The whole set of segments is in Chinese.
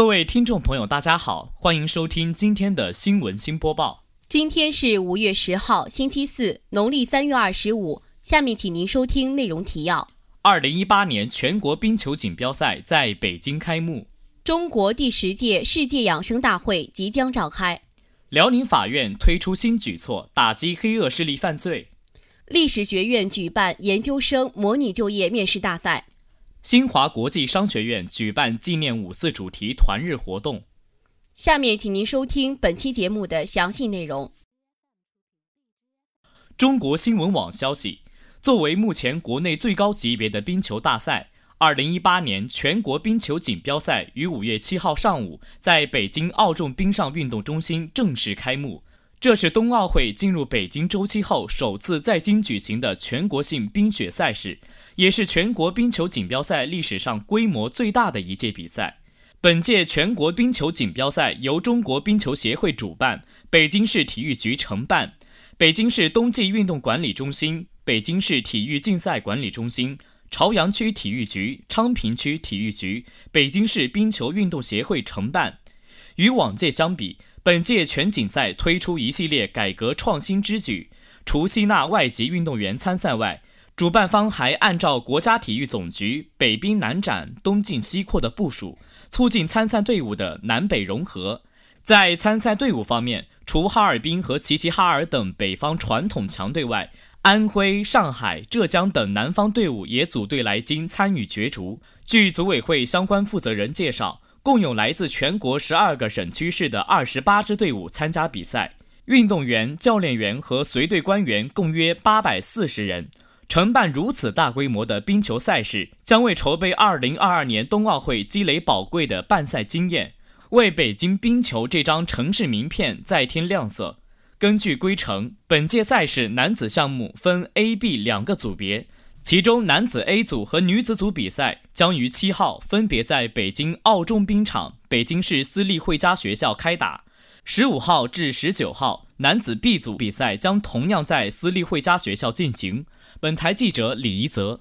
各位听众朋友，大家好，欢迎收听今天的新闻新播报。今天是五月十号，星期四，农历三月二十五。下面请您收听内容提要：二零一八年全国冰球锦标赛在北京开幕，中国第十届世界养生大会即将召开。辽宁法院推出新举措，打击黑恶势力犯罪。历史学院举办研究生模拟就业面试大赛。新华国际商学院举办纪念五四主题团日活动。下面请您收听本期节目的详细内容。中国新闻网消息，作为目前国内最高级别的冰球大赛。二零一八年全国冰球锦标赛于五月七号上午在北京奥众冰上运动中心正式开幕。这是冬奥会进入北京周期后首次在京举行的全国性冰雪赛事，也是全国冰球锦标赛历史上规模最大的一届比赛。本届全国冰球锦标赛由中国冰球协会主办，北京市体育局承办，北京市冬季运动管理中心、北京市体育竞赛管理中心。朝阳区体育局、昌平区体育局、北京市冰球运动协会承办。与往届相比，本届全锦赛推出一系列改革创新之举。除吸纳外籍运动员参赛外，主办方还按照国家体育总局“北冰南展，东进西扩”的部署，促进参赛队伍的南北融合。在参赛队伍方面，除哈尔滨和齐齐哈尔等北方传统强队外，安徽、上海、浙江等南方队伍也组队来京参与角逐。据组委会相关负责人介绍，共有来自全国十二个省区市的二十八支队伍参加比赛，运动员、教练员和随队官员共约八百四十人。承办如此大规模的冰球赛事，将为筹备二零二二年冬奥会积累宝贵的办赛经验，为北京冰球这张城市名片再添亮色。根据规程，本届赛事男子项目分 A、B 两个组别，其中男子 A 组和女子组比赛将于七号分别在北京奥众冰场、北京市私立汇佳学校开打；十五号至十九号，男子 B 组比赛将同样在私立汇佳学校进行。本台记者李怡泽。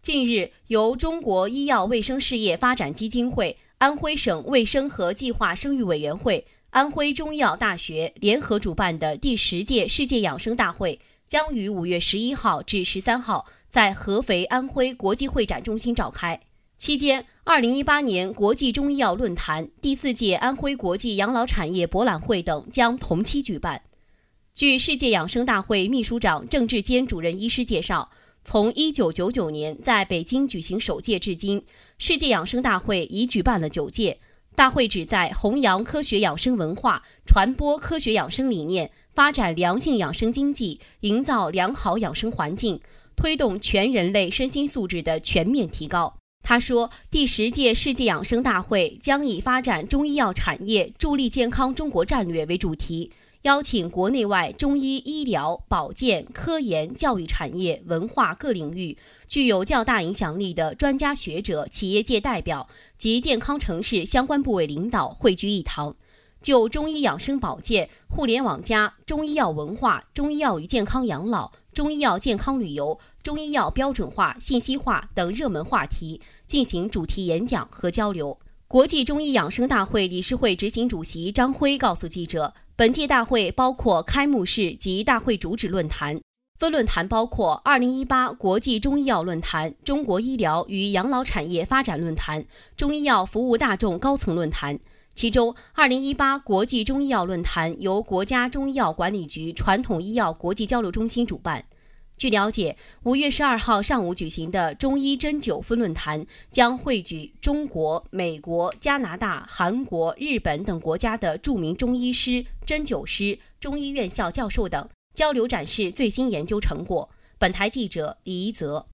近日，由中国医药卫生事业发展基金会、安徽省卫生和计划生育委员会。安徽中医药大学联合主办的第十届世界养生大会将于五月十一号至十三号在合肥安徽国际会展中心召开。期间，二零一八年国际中医药论坛、第四届安徽国际养老产业博览会等将同期举办。据世界养生大会秘书长郑志坚主任医师介绍，从一九九九年在北京举行首届至今，世界养生大会已举办了九届。大会旨在弘扬科学养生文化，传播科学养生理念，发展良性养生经济，营造良好养生环境，推动全人类身心素质的全面提高。他说，第十届世界养生大会将以发展中医药产业，助力健康中国战略为主题。邀请国内外中医医疗保健科研教育产业文化各领域具有较大影响力的专家学者、企业界代表及健康城市相关部委领导汇聚一堂，就中医养生保健、互联网加、中医药文化、中医药与健康养老、中医药健康旅游、中医药标准化、信息化等热门话题进行主题演讲和交流。国际中医养生大会理事会执行主席张辉告诉记者。本届大会包括开幕式及大会主旨论坛，分论坛包括2018国际中医药论坛、中国医疗与养老产业发展论坛、中医药服务大众高层论坛。其中，2018国际中医药论坛由国家中医药管理局传统医药国际交流中心主办。据了解，五月十二号上午举行的中医针灸分论坛将汇聚中国、美国、加拿大、韩国、日本等国家的著名中医师、针灸师、中医院校教授等，交流展示最新研究成果。本台记者李一泽。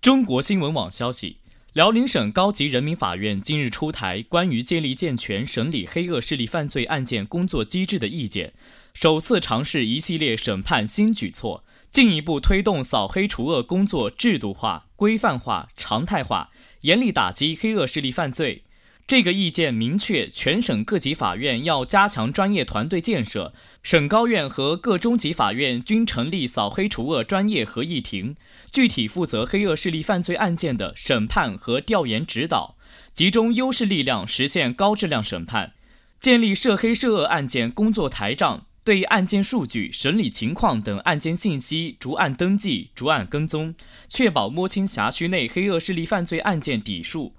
中国新闻网消息。辽宁省高级人民法院近日出台关于建立健全审理黑恶势力犯罪案件工作机制的意见，首次尝试一系列审判新举措，进一步推动扫黑除恶工作制度化、规范化、常态化，严厉打击黑恶势力犯罪。这个意见明确，全省各级法院要加强专业团队建设，省高院和各中级法院均成立扫黑除恶专业合议庭，具体负责黑恶势力犯罪案件的审判和调研指导，集中优势力量实现高质量审判，建立涉黑涉恶案件工作台账，对案件数据、审理情况等案件信息逐案登记、逐案跟踪，确保摸清辖区内黑恶势力犯罪案件底数。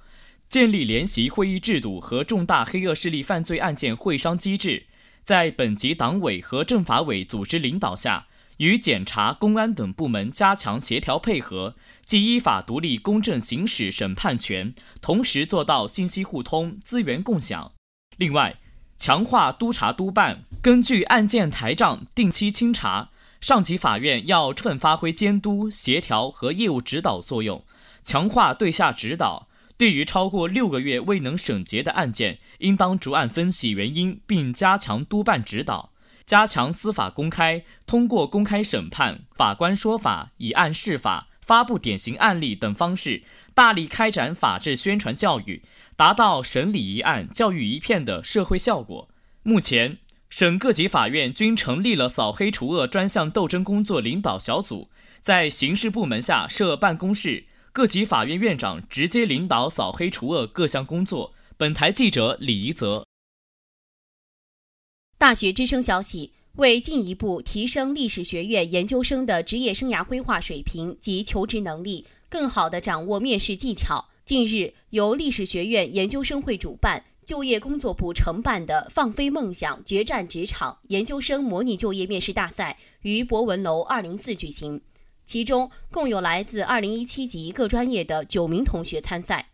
建立联席会议制度和重大黑恶势力犯罪案件会商机制，在本级党委和政法委组织领导下，与检察、公安等部门加强协调配合，既依法独立公正行使审判权，同时做到信息互通、资源共享。另外，强化督查督办，根据案件台账定期清查。上级法院要充分发挥监督、协调和业务指导作用，强化对下指导。对于超过六个月未能审结的案件，应当逐案分析原因，并加强督办指导，加强司法公开，通过公开审判、法官说法、以案释法、发布典型案例等方式，大力开展法治宣传教育，达到审理一案教育一片的社会效果。目前，省各级法院均成立了扫黑除恶专项斗争工作领导小组，在刑事部门下设办公室。各级法院院长直接领导扫黑除恶各项工作。本台记者李怡泽。大学之声消息：为进一步提升历史学院研究生的职业生涯规划水平及求职能力，更好地掌握面试技巧，近日，由历史学院研究生会主办、就业工作部承办的“放飞梦想，决战职场”研究生模拟就业面试大赛于博文楼二零四举行。其中共有来自2017级各专业的九名同学参赛。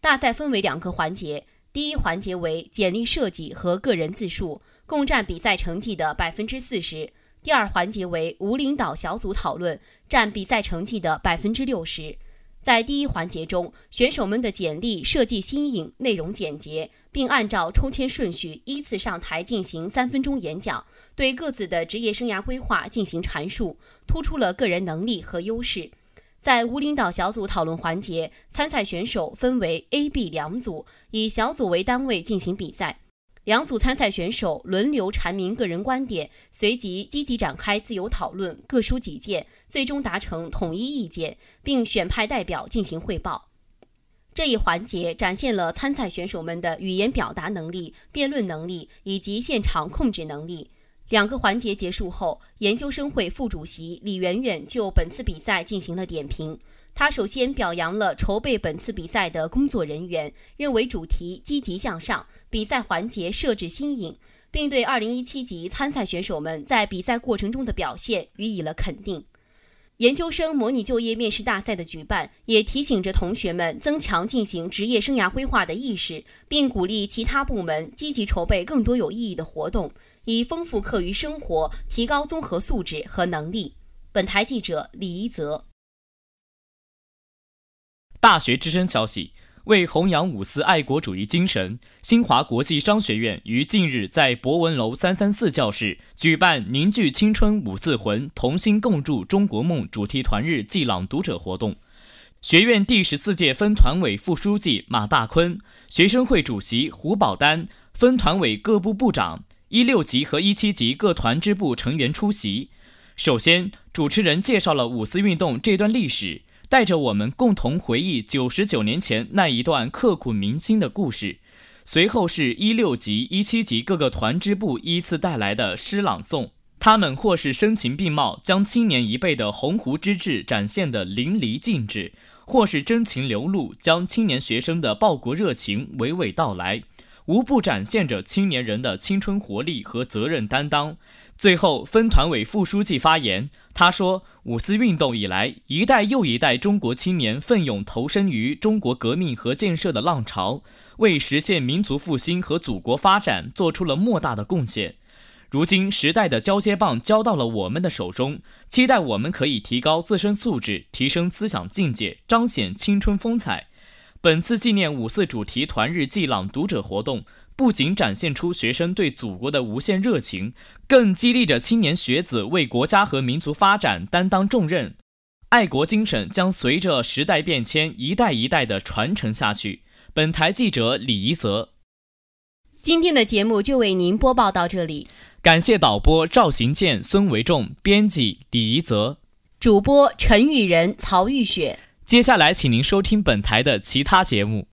大赛分为两个环节，第一环节为简历设计和个人自述，共占比赛成绩的百分之四十；第二环节为无领导小组讨论，占比赛成绩的百分之六十。在第一环节中，选手们的简历设计新颖，内容简洁，并按照抽签顺序依次上台进行三分钟演讲，对各自的职业生涯规划进行阐述，突出了个人能力和优势。在无领导小组讨论环节，参赛选手分为 A、B 两组，以小组为单位进行比赛。两组参赛选手轮流阐明个人观点，随即积极展开自由讨论，各抒己见，最终达成统一意见，并选派代表进行汇报。这一环节展现了参赛选手们的语言表达能力、辩论能力以及现场控制能力。两个环节结束后，研究生会副主席李媛媛就本次比赛进行了点评。她首先表扬了筹备本次比赛的工作人员，认为主题积极向上，比赛环节设置新颖，并对2017级参赛选手们在比赛过程中的表现予以了肯定。研究生模拟就业面试大赛的举办，也提醒着同学们增强进行职业生涯规划的意识，并鼓励其他部门积极筹备更多有意义的活动，以丰富课余生活，提高综合素质和能力。本台记者李一泽。大学之声消息：为弘扬五四爱国主义精神，新华国际商学院于近日在博文楼三三四教室举办“凝聚青春五四魂，同心共筑中国梦”主题团日暨朗读者活动。学院第十四届分团委副书记马大坤、学生会主席胡宝丹、分团委各部部长、一六级和一七级各团支部成员出席。首先，主持人介绍了五四运动这段历史。带着我们共同回忆九十九年前那一段刻骨铭心的故事。随后是一六级、一七级各个团支部依次带来的诗朗诵，他们或是声情并茂，将青年一辈的鸿鹄之志展现得淋漓尽致；或是真情流露，将青年学生的报国热情娓娓道来，无不展现着青年人的青春活力和责任担当。最后，分团委副书记发言。他说：“五四运动以来，一代又一代中国青年奋勇投身于中国革命和建设的浪潮，为实现民族复兴和祖国发展做出了莫大的贡献。如今，时代的交接棒交到了我们的手中，期待我们可以提高自身素质，提升思想境界，彰显青春风采。”本次纪念五四主题团日暨朗读者活动，不仅展现出学生对祖国的无限热情，更激励着青年学子为国家和民族发展担当重任。爱国精神将随着时代变迁，一代一代的传承下去。本台记者李怡泽，今天的节目就为您播报到这里。感谢导播赵行健、孙维仲，编辑李怡泽，主播陈雨仁、曹玉雪。接下来请您收听本台的其他节目。